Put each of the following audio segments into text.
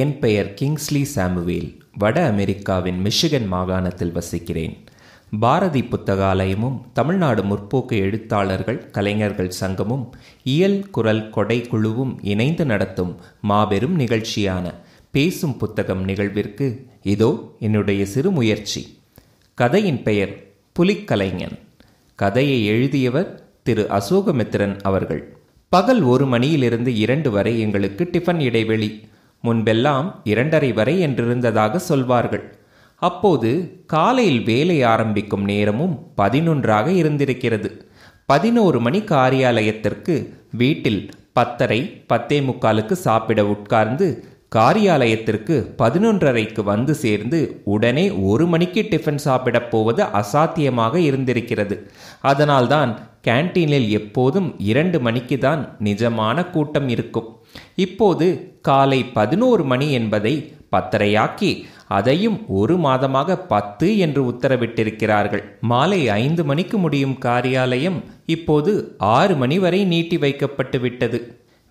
என் பெயர் Kingsley Samuel. வட அமெரிக்காவின் மிஷிகன் மாகாணத்தில் வசிக்கிறேன். பாரதி புத்தகாலயமும் தமிழ்நாடு முற்போக்கு எழுத்தாளர்கள் கலைஞர்கள் சங்கமும் இயல் குரல் கொடை குழுவும் இணைந்து நடத்தும் மாபெரும் நிகழ்ச்சியான பேசும் புத்தகம் நிகழ்விற்கு இதோ என்னுடைய சிறு முயற்சி கதையின் பெயர் புலிக்கலைஞன். கதையை எழுதியவர் திரு அசோகமித்திரன் அவர்கள். பகல் ஒரு மணியிலிருந்து இரண்டு வரை எங்களுக்கு டிஃபன் இடைவெளி. முன்பெல்லாம் இரண்டரை வரை என்றிருந்ததாக சொல்வார்கள். அப்போது காலையில் வேலை ஆரம்பிக்கும் நேரமும் பதினொன்றாக இருந்திருக்கிறது. பதினோரு மணி காரியாலயத்திற்கு வீட்டில் பத்தரை பத்தே முக்காலுக்கு சாப்பிட உட்கார்ந்து காரியாலயத்திற்கு பதினொன்றரைக்கு வந்து சேர்ந்து உடனே ஒரு மணிக்கு டிஃபன் சாப்பிடப் போவது அசாத்தியமாக இருந்திருக்கிறது. அதனால்தான் கேன்டீனில் எப்போதும் இரண்டு மணிக்கு தான் நிஜமான கூட்டம் இருக்கும். இப்போது காலை பதினோரு மணி என்பதை பத்தரையாக்கி அதையும் ஒரு மாதமாக பத்து என்று உத்தரவிட்டிருக்கிறார்கள். மாலை ஐந்து மணிக்கு முடியும் காரியாலயம் இப்போது ஆறு மணி வரை நீட்டி வைக்கப்பட்டு விட்டது.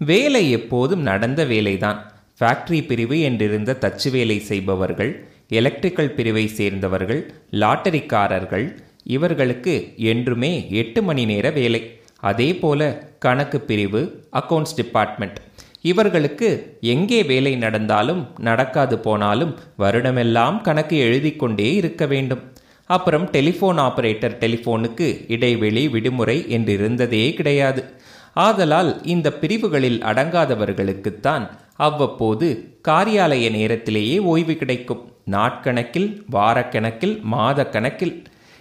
வேலை எப்போதும் நடந்த வேலைதான். ஃபேக்டரி பிரிவு என்றிருந்த தச்சு வேலை செய்பவர்கள் எலக்ட்ரிக்கல் பிரிவை சேர்ந்தவர்கள் லாட்டரிக்காரர்கள் இவர்களுக்கு என்றுமே எட்டு மணி நேர வேலை. அதே போல கணக்கு பிரிவு அக்கவுண்ட்ஸ் டிபார்ட்மெண்ட் இவர்களுக்கு எங்கே வேலை நடந்தாலும் நடக்காது போனாலும் வருடமெல்லாம் கணக்கு எழுதி கொண்டே இருக்க வேண்டும். அப்புறம் டெலிஃபோன் ஆபரேட்டர் டெலிஃபோனுக்கு இடைவெளி விடுமுறை என்றிருந்ததே கிடையாது. ஆதலால் இந்த பிரிவுகளில் அடங்காதவர்களுக்குத்தான் அவ்வப்போது காரியாலய நேரத்திலேயே ஓய்வு கிடைக்கும். நாட்கணக்கில் வாரக்கணக்கில் மாத கணக்கில்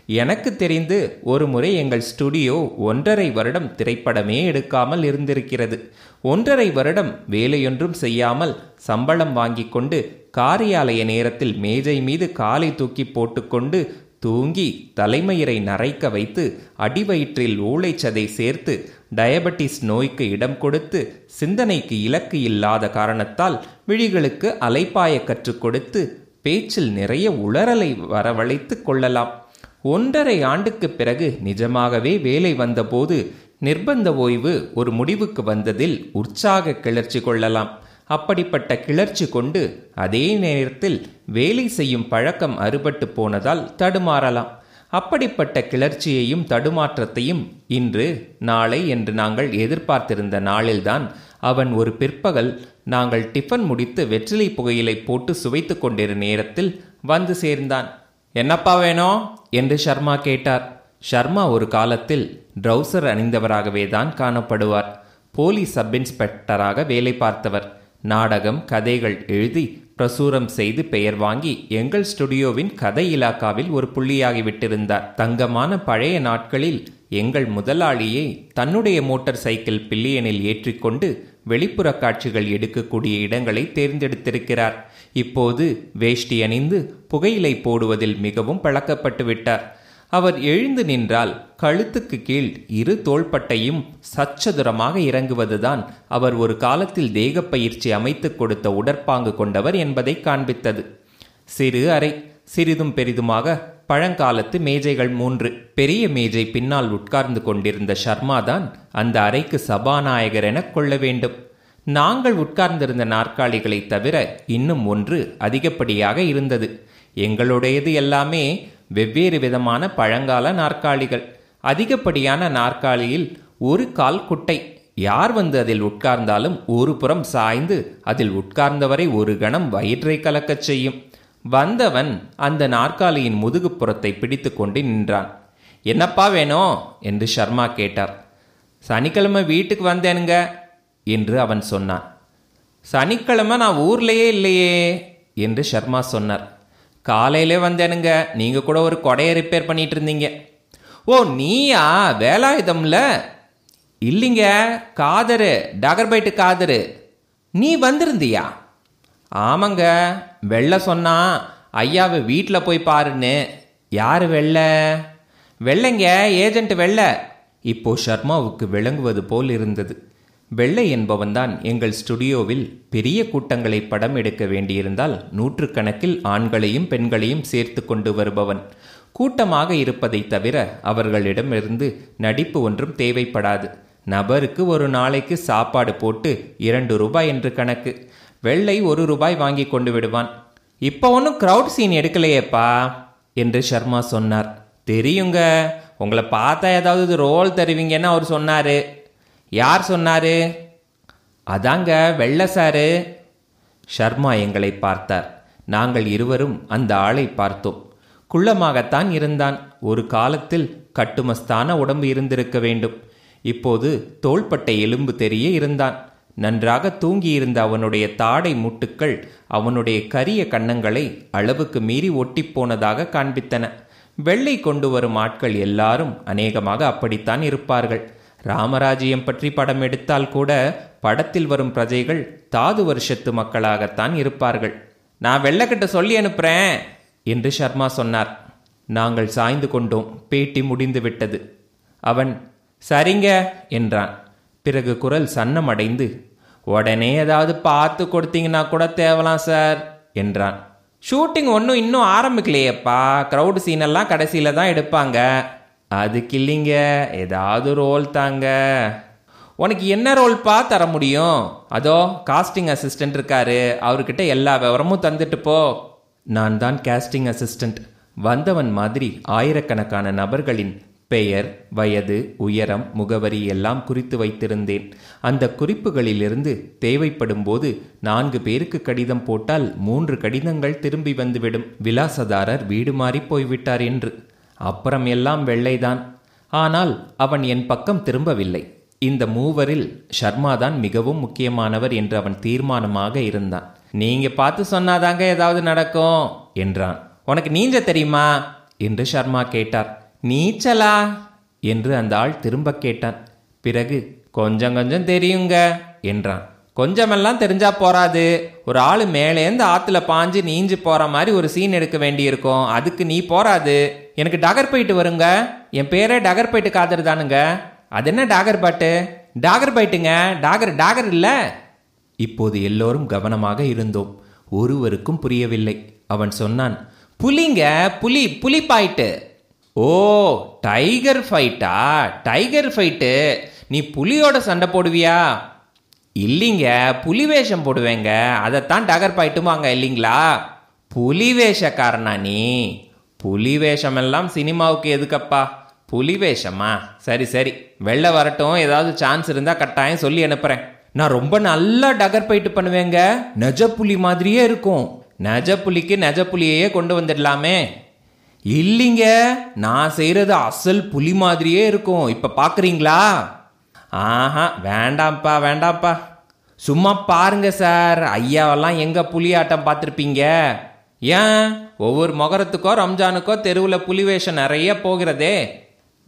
எனக்கு தெரிந்து ஒரு முறை எங்கள் ஸ்டுடியோ ஒன்றரை வருடம் திரைப்படமே எடுக்காமல் இருந்திருக்கிறது. ஒன்றரை வருடம் வேலையொன்றும் செய்யாமல் சம்பளம் வாங்கி கொண்டு காரியாலய நேரத்தில் மேஜை மீது காலை தூக்கி போட்டுக்கொண்டு தூங்கி தலைமயிரை நரைக்க வைத்து அடிவயிற்றில் ஊளைச்சதை சேர்த்து டயபெட்டிஸ் நோய்க்கு இடம் கொடுத்து சிந்தனைக்கு இலக்கு இல்லாத காரணத்தால் விழிகளுக்கு அலைப்பாய கற்றுக் கொடுத்து பேச்சில் நிறைய உளறலை வரவழைத்து கொள்ளலாம். ஒன்றரை ஆண்டுக்கு பிறகு நிஜமாகவே வேலை வந்தபோது நிர்பந்த ஓய்வு ஒரு முடிவுக்கு வந்ததில் உற்சாக கிளர்ச்சி கொள்ளலாம். அப்படிப்பட்ட கிளர்ச்சி கொண்டு அதே நேரத்தில் வேலை செய்யும் பழக்கம் அறுபட்டு போனதால் தடுமாறலாம். அப்படிப்பட்ட கிளர்ச்சியையும் தடுமாற்றத்தையும் இன்று நாளை என்று நாங்கள் எதிர்பார்த்திருந்த நாளில்தான் அவன் ஒரு பிற்பகல் நாங்கள் டிஃபன் முடித்து வெற்றிலை புகையிலை போட்டு சுவைத்து கொண்டிரு நேரத்தில் வந்து சேர்ந்தான். என்னப்பா வேணும்? என்று ஷர்மா கேட்டார். ஷர்மா ஒரு காலத்தில் ட்ரௌசர் அணிந்தவராகவே தான் காணப்படுவார். போலீஸ் சப் இன்ஸ்பெக்டராக வேலை பார்த்தவர். நாடகம் கதைகள் எழுதி பிரசுரம் செய்து பெயர் வாங்கி எங்கள் ஸ்டுடியோவின் கதை இலாக்காவில் ஒரு புள்ளியாகிவிட்டிருந்தார் தங்கமான பழைய நாட்களில் எங்கள் முதலாளியை தன்னுடைய மோட்டார் சைக்கிள் பில்லியனில் ஏற்றிக்கொண்டு வெளிப்புற காட்சிகள் எடுக்கக்கூடிய இடங்களை தேர்ந்தெடுத்திருக்கிறார். இப்போது வேஷ்டி அணிந்து புகையிலை போடுவதில் மிகவும் பழக்கப்பட்டு விட்டார் அவர் எழுந்து நின்றால் கழுத்துக்கு கீழ் இரு தோள்பட்டையும் சச்சதுரமாக இறங்குவதுதான் அவர் ஒரு காலத்தில் தேகப்பயிற்சி அமைத்து கொடுத்த உடற்பாங்கு கொண்டவர் என்பதை காண்பித்தது. சிறு அறை சிறிதும் பெரிதுமாக பழங்காலத்து மேஜைகள் மூன்று. பெரிய மேஜை பின்னால் உட்கார்ந்து கொண்டிருந்த ஷர்மாதான் அந்த அறைக்கு சபாநாயகர் என கொள்ள வேண்டும். நாங்கள் உட்கார்ந்திருந்த நாற்காலிகளை தவிர இன்னும் ஒன்று அதிகப்படியாக இருந்தது. எங்களுடையது எல்லாமே வெவ்வேறு விதமான பழங்கால நாற்காலிகள். அதிகப்படியான நாற்காலியில் ஒரு கால் குட்டை. யார் வந்து அதில் உட்கார்ந்தாலும் ஒரு புறம் சாய்ந்து அதில் உட்கார்ந்தவரை ஒரு கணம் வயிற்றை கலக்கச் செய்யும். வந்தவன் அந்த நாற்காலியின் முதுகுப்புறத்தை பிடித்து கொண்டு நின்றான். என்னப்பா வேணும் என்று ஷர்மா கேட்டார். சனிக்கிழமை வீட்டுக்கு வந்தேனுங்க என்று அவன் சொன்னான். சனிக்கிழமை நான் ஊர்லேயே இல்லையே என்று ஷர்மா சொன்னார். காலையிலே வந்தேனுங்க நீங்கள் கூட ஒரு கொடையை ரிப்பேர் பண்ணிட்டு இருந்தீங்க. ஓ நீயா? வேலாயுதம்ல? இல்லைங்க காதரு டகர்பைட்டு காதரு. நீ வந்திருந்தியா? ஆமாங்க வெள்ளை சொன்னா ஐயாவை வீட்டில் போய் பாருன்னு. யார் வெள்ளை? வெள்ளைங்க ஏஜென்ட் வெள்ளை. இப்போ ஷர்மாவுக்கு விளங்குவது போல் இருந்தது. வெள்ளை என்பவன்தான் எங்கள் ஸ்டுடியோவில் பெரிய கூட்டங்களை படம் எடுக்க வேண்டியிருந்தால் நூற்றுக்கணக்கில் ஆண்களையும் பெண்களையும் சேர்த்து கொண்டு வருபவன். கூட்டமாக இருப்பதை தவிர அவர்களிடமிருந்து நடிப்பு ஒன்றும் தேவைப்படாது. நபருக்கு ஒரு நாளைக்கு சாப்பாடு போட்டு இரண்டு ரூபாய் என்று கணக்கு. வெள்ளை ஒரு ரூபாய் வாங்கி கொண்டு விடுவான். இப்போ ஒன்றும் க்ரௌட் சீன் எடுக்கலையேப்பா என்று ஷர்மா சொன்னார். தெரியுங்க உங்களை பார்த்தா ஏதாவது ரோல் தருவீங்கன்னு அவர் சொன்னார். யார் சொன்னார்? அதாங்க வெள்ளை சாரு ஷர்மா எங்களை பார்த்தார். நாங்கள் இருவரும் அந்த ஆளை பார்த்தோம். குள்ளமாகத்தான் இருந்தான். ஒரு காலத்தில் கட்டுமஸ்தான உடம்பு இருந்திருக்க வேண்டும். இப்போது தோள்பட்டை எலும்பு தெரிய இருந்தான். நன்றாக தூங்கியிருந்த அவனுடைய தாடை முட்டுக்கள் அவனுடைய கரிய கன்னங்களை அளவுக்கு மீறி ஒட்டிப்போனதாக காண்பித்தன. வெள்ளை கொண்டு வரும் ஆட்கள் எல்லாரும் அநேகமாக அப்படித்தான் இருப்பார்கள். ராமராஜ்யம் பற்றி படம் எடுத்தால் கூட படத்தில் வரும் பிரஜைகள் தாது வருஷத்து மக்களாகத்தான் இருப்பார்கள். நான் வெள்ளக்கிட்ட சொல்லி அனுப்புறேன் என்று சர்மா சொன்னார். நாங்கள் சாய்ந்து கொண்டோம். பேட்டி முடிந்து விட்டது அவன் சரிங்க என்றான். பிறகு குரல் சன்னமடைந்து உடனே ஏதாவது பார்த்து கொடுத்தீங்கன்னா கூட தேவலாம் சார் என்றான். ஷூட்டிங் ஒன்றும் இன்னும் ஆரம்பிக்கலையேப்பா. க்ரௌடு சீனெல்லாம் கடைசியில் தான் எடுப்பாங்க. அதுக்கு இல்லைங்க. ஏதாவது ரோல் தாங்க. உனக்கு என்ன ரோல்ப்பா தர முடியும்? அதோ காஸ்டிங் அசிஸ்டன்ட் இருக்காரு. அவர்கிட்ட எல்லா விவரமும் தந்துட்டு போ. நான் தான் கேஸ்டிங் அசிஸ்டன்ட் வந்தவன் மாதிரி ஆயிரக்கணக்கான நபர்களின் பெயர் வயது உயரம் முகவரி எல்லாம் குறித்து வைத்திருந்தேன். அந்த குறிப்புகளிலிருந்து தேவைப்படும் போது நான்கு பேருக்கு கடிதம் போட்டால் மூன்று கடிதங்கள் திரும்பி வந்துவிடும். விலாசதாரர் வீடு மாறி போய்விட்டார் என்று. அப்புறம் எல்லாம் வெள்ளைதான். ஆனால் அவன் என் பக்கம் திரும்பவில்லை. இந்த மூவரில் ஷர்மாதான் மிகவும் முக்கியமானவர் என்று அவன் தீர்மானமாக இருந்தான். நீங்க பார்த்து சொன்னாதாங்க ஏதாவது நடக்கும் என்றான். உனக்கு நீஞ்ச தெரியுமா? என்று ஷர்மா கேட்டார். நீச்சலா? என்று அந்த ஆள் திரும்ப கேட்டான். பிறகு கொஞ்சம் கொஞ்சம் தெரியுங்க என்றான். கொஞ்சமெல்லாம் தெரிஞ்சா போறாது. ஒரு ஆள் மேலேந்து ஆத்துல பாஞ்சு நீஞ்சு போற மாதிரி ஒரு சீன் எடுக்க வேண்டியிருக்கும். அதுக்கு நீ போறாது. எனக்கு டகர் போயிட்டு வருங்க. என் பேரே டாகர் போயிட்டு காதர் தானுங்க. அது என்ன டாகர் பாட்டு? டாகர் பைட்டுங்க டாகர் டாகர் இல்ல. இப்போது எல்லோரும் கவனமாக இருந்தோம். ஒருவருக்கும் புரியவில்லை. அவன் சொன்னான் புலிங்க புலி புலி பாயிட்டு ஓ டைகர் ஃபைட்டா டைகர் ஃபைட்டு நீ புலியோட சண்டை போடுவியா? இல்லைங்க புலி வேஷம் போடுவேங்க. அதைத்தான் டகர் ஃபைட்டுமாங்க இல்லைங்களா? புலி வேஷக்காரனா நீ? புலி வேஷமெல்லாம் சினிமாவுக்கு எதுக்கப்பா? புலி வேஷமா? சரி சரி. வெளில வரட்டும். ஏதாவது சான்ஸ் இருந்தால் கட்டாயம் சொல்லி அனுப்புகிறேன் நான் ரொம்ப நல்லா டகர் ஃபைட்டு பண்ணுவேங்க. நெஜ புலி மாதிரியே இருக்கும். நெஜ புலிக்கு நெஜ புலியையே கொண்டு வந்துடலாமே. இல்லைங்க நான் செய்கிறது அசல் புலி மாதிரியே இருக்கும். இப்போ பார்க்குறீங்களா ஆஹா வேண்டாம்ப்பா வேண்டாம்ப்பா. சும்மா பாருங்க சார் ஐயாவெல்லாம் எங்கே புலி ஆட்டம் பார்த்துருப்பீங்க? ஏன்? ஒவ்வொரு மொகரத்துக்கோ ரம்ஜானுக்கோ தெருவில் புலி வேஷம் நிறைய போகிறதே.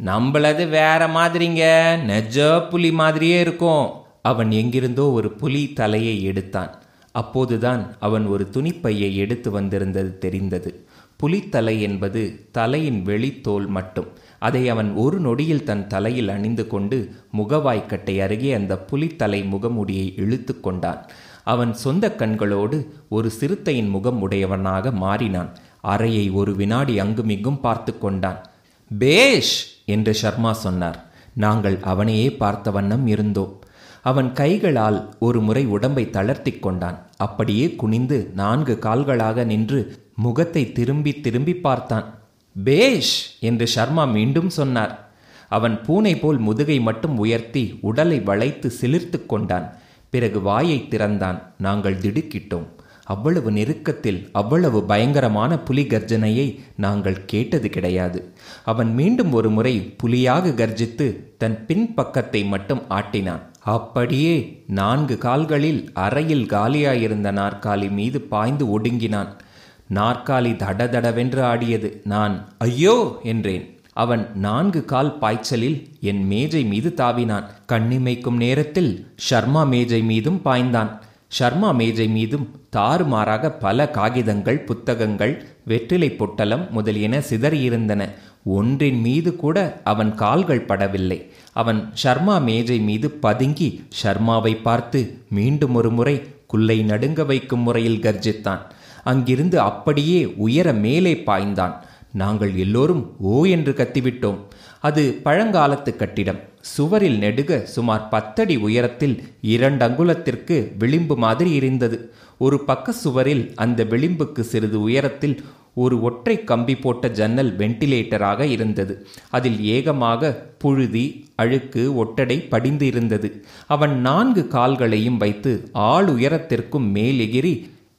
நம்மளது வேற மாதிரிங்க நெஜ புலி மாதிரியே இருக்கும். அவன் எங்கிருந்தோ ஒரு புலி தலையை எடுத்தான். அப்போதுதான் அவன் ஒரு துணிப்பையை எடுத்து வந்திருந்தது தெரிந்தது. புலித்தலை என்பது தலையின் வெளித்தோல் மட்டும். அதை அவன் ஒரு நொடியில் தன் தலையில் அணிந்து கொண்டு முகவாய்க்கட்டை அருகே அந்த புலித்தலை முகமுடியை இழுத்து கொண்டான். அவன் சொந்த கண்களோடு ஒரு சிறுத்தையின் முகம் உடையவனாக மாறினான். அறையை ஒரு வினாடி அங்குமிங்கும் பார்த்து கொண்டான். பேஷ்! என்று ஷர்மா சொன்னார். நாங்கள் அவனையே பார்த்த வண்ணம் இருந்தோம். அவன் கைகளால் ஒரு முறை உடம்பை தளர்த்தி கொண்டான். அப்படியே குனிந்து நான்கு கால்களாக நின்று முகத்தை திரும்பி திரும்பி பார்த்தான். பேஷ்! என்று ஷர்மா மீண்டும் சொன்னார். அவன் பூனை போல் முதுகை மட்டும் உயர்த்தி உடலை வளைத்து சிலிர்த்து கொண்டான். பிறகு வாயை திறந்தான். நாங்கள் திடுக்கிட்டோம். அவ்வளவு நெருக்கத்தில் அவ்வளவு பயங்கரமான புலி கர்ஜனையை நாங்கள் கேட்டது கிடையாது. அவன் மீண்டும் ஒரு முறை புலியாக கர்ஜித்து தன் பின் பக்கத்தை மட்டும் ஆட்டினான். அப்படியே நான்கு கால்களில் அறையில் காலியாயிருந்த நாற்காலி மீது பாய்ந்து ஒடுங்கினான். நாற்காலி தடதடவென்று ஆடியது. நான் ஐயோ என்றேன். அவன் நான்கு கால் பாய்ச்சலில் என் மேஜை மீது தாவினான். கண்ணிமைக்கும் நேரத்தில் ஷர்மா மேஜை மீதும் பாய்ந்தான். ஷர்மா மேஜை மீதும் தாறுமாறாக பல காகிதங்கள் புத்தகங்கள் வெற்றிலை பொட்டலம் முதலியன சிதறியிருந்தன. ஒன்றின் மீது கூட அவன் கால்கள் படவில்லை. அவன் ஷர்மா மேஜை மீது பதுங்கி ஷர்மாவை பார்த்து மீண்டும் ஒரு முறை குல்லை நடுங்க வைக்கும் முறையில் கர்ஜித்தான். அங்கிருந்து அப்படியே உயர மேலே பாய்ந்தான். நாங்கள் எல்லோரும் ஓ என்று கத்திவிட்டோம். அது பழங்காலத்து கட்டிடம். சுவரில் நெடுக சுமார் பத்தடி உயரத்தில் இரண்டு அங்குலத்திற்கு விளிம்பு மாதிரி இருந்தது. ஒரு பக்க சுவரில் அந்த விளிம்புக்கு சிறிது உயரத்தில் ஒரு ஒற்றை கம்பி போட்ட ஜன்னல் வெண்டிலேட்டராக இருந்தது. அதில் ஏகமாக புழுதி அழுக்கு ஒட்டடை படிந்து இருந்தது. அவன் நான்கு கால்களையும் வைத்து ஆள் உயரத்திற்கும் மேல்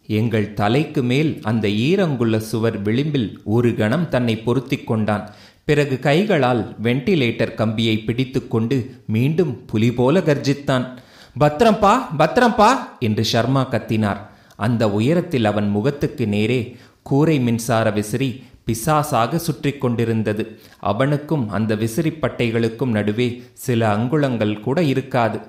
எங்கள் தலைக்கு மேல் அந்த ஈரங்குள்ள சுவர் விளிம்பில் ஒரு கணம் தன்னை பொருத்தி கொண்டான். பிறகு கைகளால் வெண்டிலேட்டர் கம்பியை பிடித்துக்கொண்டு மீண்டும் புலி போல கர்ஜித்தான். பத்ரம்பா பத்திரம்பா என்று ஷர்மா கத்தினார். அந்த உயரத்தில் அவன் முகத்துக்கு நேரே கூரை மின்சார விசிறி பிசாசாக சுற்றி கொண்டிருந்தது. அவனுக்கும் அந்த விசிறி பட்டைகளுக்கும் நடுவே சில அங்குலங்கள் கூட இருக்காது.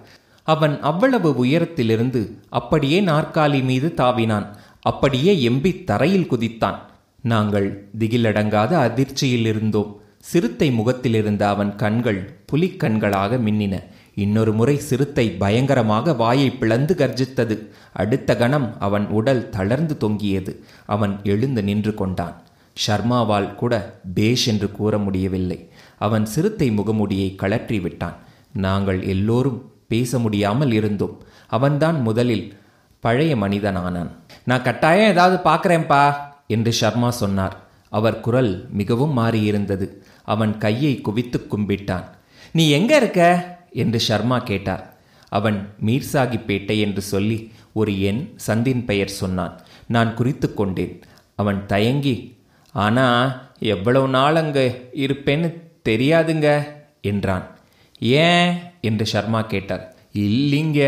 அவன் அவ்வளவு உயரத்திலிருந்து அப்படியே நாற்காலி மீது தாவினான். அப்படியே எம்பி தரையில் குதித்தான். நாங்கள் திகிலடங்காத அதிர்ச்சியில் இருந்தோம். சிறுத்தை முகத்திலிருந்த அவன் கண்கள் புலிக்கண்களாக மின்னின. இன்னொரு முறை சிறுத்தை பயங்கரமாக வாயை பிளந்து கர்ஜித்தது. அடுத்த கணம் அவன் உடல் தளர்ந்து தொங்கியது. அவன் எழுந்து நின்று கொண்டான். ஷர்மாவால் கூட பேஷ் என்று கூற முடியவில்லை. அவன் சிறுத்தை முகமுடியை கழற்றி விட்டான் நாங்கள் எல்லோரும் பேச முடியாமல் இருந்தோம் அவன்தான் முதலில் பழைய மனிதனானான். நான் கட்டாயம் ஏதாவது பார்க்குறேன்ப்பா என்று ஷர்மா சொன்னார். அவர் குரல் மிகவும் மாறியிருந்தது. அவன் கையை குவித்து கும்பிட்டான். நீ எங்க இருக்க? என்று ஷர்மா கேட்டார். அவன் மீர்சாகிப்பேட்டை என்று சொல்லி ஒரு எண் சந்தின் பெயர் சொன்னான். நான் குறித்து கொண்டேன். அவன் தயங்கி ஆனா எவ்வளவு நாள் அங்கே இருப்பேன்னு தெரியாதுங்க என்றான். ஏன்? என்று ஷர்மா கேட்டார். இல்லைங்க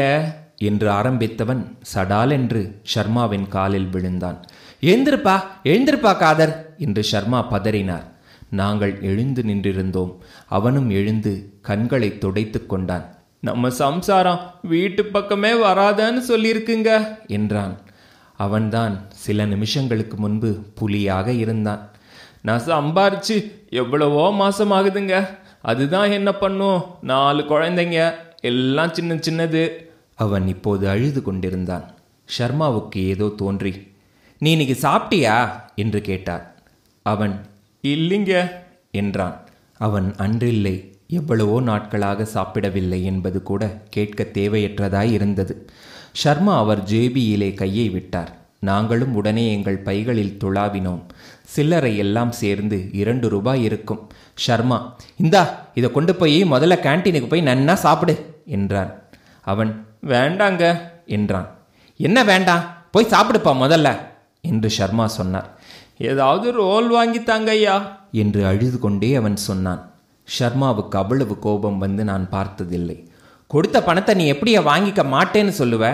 என்று ஆரம்பித்தவன் சடால் என்று ஷர்மாவின் காலில் விழுந்தான். எழுந்திருப்பா எழுந்திருப்பா காதர் என்று ஷர்மா பதறினார். நாங்கள் எழுந்து நின்றிருந்தோம். அவனும் எழுந்து கண்களை துடைத்து கொண்டான். நம்ம சம்சாரம் வீட்டு பக்கமே வராதன்னு சொல்லியிருக்குங்க என்றான். அவன்தான் சில நிமிஷங்களுக்கு முன்பு புலியாக இருந்தான். நான் சம்பாரிச்சு எவ்வளவோ மாசம் ஆகுதுங்க அதுதான் என்ன பண்ணும்? நாலு குழந்தைங்க எல்லாம் சின்ன சின்னது. அவன் இப்போது அழுது கொண்டிருந்தான். ஷர்மாவுக்கு ஏதோ தோன்றி நீ இன்னைக்கு சாப்பிட்டியா? என்று கேட்டார். அவன் இல்லைங்க. என்றான். அவன் அன்றில்லை எவ்வளவோ நாட்களாக சாப்பிடவில்லை என்பது கூட கேட்க தேவையற்றதாய் இருந்தது. ஷர்மா அவர் ஜேபியிலே கையை விட்டார். நாங்களும் உடனே எங்கள் பைகளில் துளாவினோம். சில்லறை எல்லாம் சேர்ந்து இரண்டு ரூபாய் இருக்கும். ஷர்மா இந்தா இதை கொண்டு போய் முதல்ல கேன்டீனுக்கு போய் நன்னா சாப்பிடு என்றான். அவன் வேண்டாங்க என்றான். என்ன வேண்டாம் போய் சாப்பிடுப்பா முதல்ல என்று ஷர்மா சொன்னார். ஏதாவது ரோல் வாங்கித்தாங்க ஐயா என்று அழுது கொண்டே அவன் சொன்னான். ஷர்மாவுக்கு அவ்வளவு கோபம் வந்து நான் பார்த்ததில்லை. கொடுத்த பணத்தை நீ எப்படியா வாங்கிக்க மாட்டேன்னு சொல்லுவ?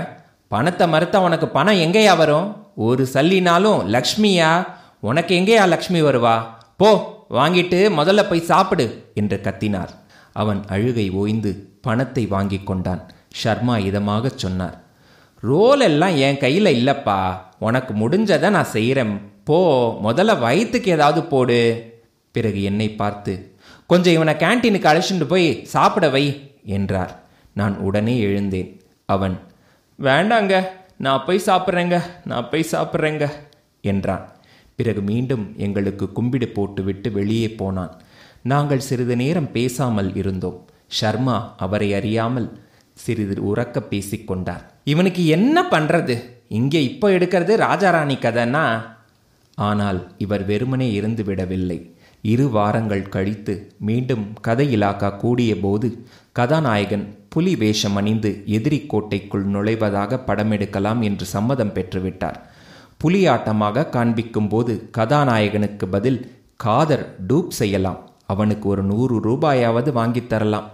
பணத்தை மறுத்தா உனக்கு பணம் எங்கேயா வரும்? ஒரு சல்லினாலும் லக்ஷ்மியா உனக்கு எங்கேயா லக்ஷ்மி வருவா? போ வாங்கிட்டு முதல்ல போய் சாப்பிடு என்று கத்தினார். அவன் அழுகை ஓய்ந்து பணத்தை வாங்கி கொண்டான். ஷர்மா இதமாகச் சொன்னார். ரோல் எல்லாம் என் கையில் இல்லைப்பா. உனக்கு முடிஞ்சதை நான் செய்கிறேன் போ முதல்ல வயிற்றுக்கு ஏதாவது போடு. பிறகு என்னை பார்த்து கொஞ்சம் இவனை கேன்டீனுக்கு அழைச்சிட்டு போய் சாப்பிட வை என்றார். நான் உடனே எழுந்தேன். அவன் வேண்டாங்க நான் போய் சாப்பிட்றேங்க நான் போய் சாப்பிட்றேங்க என்றான். பிறகு மீண்டும் எங்களுக்கு கும்பிடு போட்டுவிட்டு வெளியே போனான். நாங்கள் சிறிது நேரம் பேசாமல் இருந்தோம். ஷர்மா அவரை அறியாமல் சிறிது உறக்க பேசிக்கொண்டார். இவனுக்கு என்ன பண்றது? இங்கே இப்போ எடுக்கிறது ராஜாராணி கதைன்னா ஆனால் இவர் வெறுமனே இருந்து விடவில்லை. இரு வாரங்கள் கழித்து மீண்டும் கதை இலாக்கா கூடிய போது கதாநாயகன் புலி வேஷம் அணிந்து எதிரி கோட்டைக்குள் நுழைவதாக படமெடுக்கலாம் என்று சம்மதம் பெற்றுவிட்டார். புலியாட்டமாக காண்பிக்கும் போது கதாநாயகனுக்கு பதில் காதர் டூப் செய்யலாம். அவனுக்கு ஒரு நூறு ரூபாயாவது வாங்கித் தரலாம்.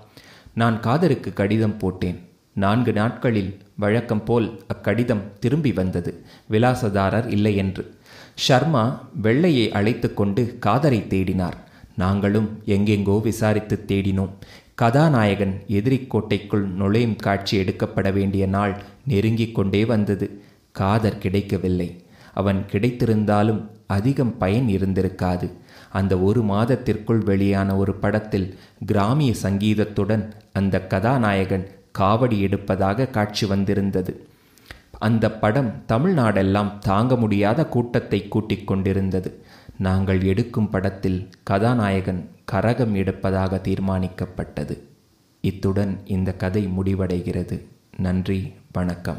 நான் காதருக்கு கடிதம் போட்டேன். நான்கு நாட்களில் வழக்கம் போல் அக்கடிதம் திரும்பி வந்தது. விலாசதாரர் இல்லை என்று. ஷர்மா வெள்ளையை அழைத்து கொண்டு காதரை தேடினார். நாங்களும் எங்கெங்கோ விசாரித்து தேடினோம். கதாநாயகன் எதிரிக்கோட்டைக்குள் நுழையும் காட்சி எடுக்கப்பட வேண்டிய நாள் நெருங்கிக் கொண்டே வந்தது. காதர் கிடைக்கவில்லை. அவன் கிடைத்திருந்தாலும் அதிகம் பயன் இருந்திருக்காது. அந்த ஒரு மாதத்திற்குள் வெளியான ஒரு படத்தில் கிராமிய சங்கீதத்துடன் அந்த கதாநாயகன் காவடி எடுப்பதாக காட்சி வந்திருந்தது. அந்த படம் தமிழ்நாடெல்லாம் தாங்க முடியாத கூட்டத்தை கூட்டிக் கொண்டிருந்தது. நாங்கள் எடுக்கும் படத்தில் கதாநாயகன் கரகம் எடுப்பதாக தீர்மானிக்கப்பட்டது. இத்துடன் இந்த கதை முடிவடைகிறது. நன்றி வணக்கம்.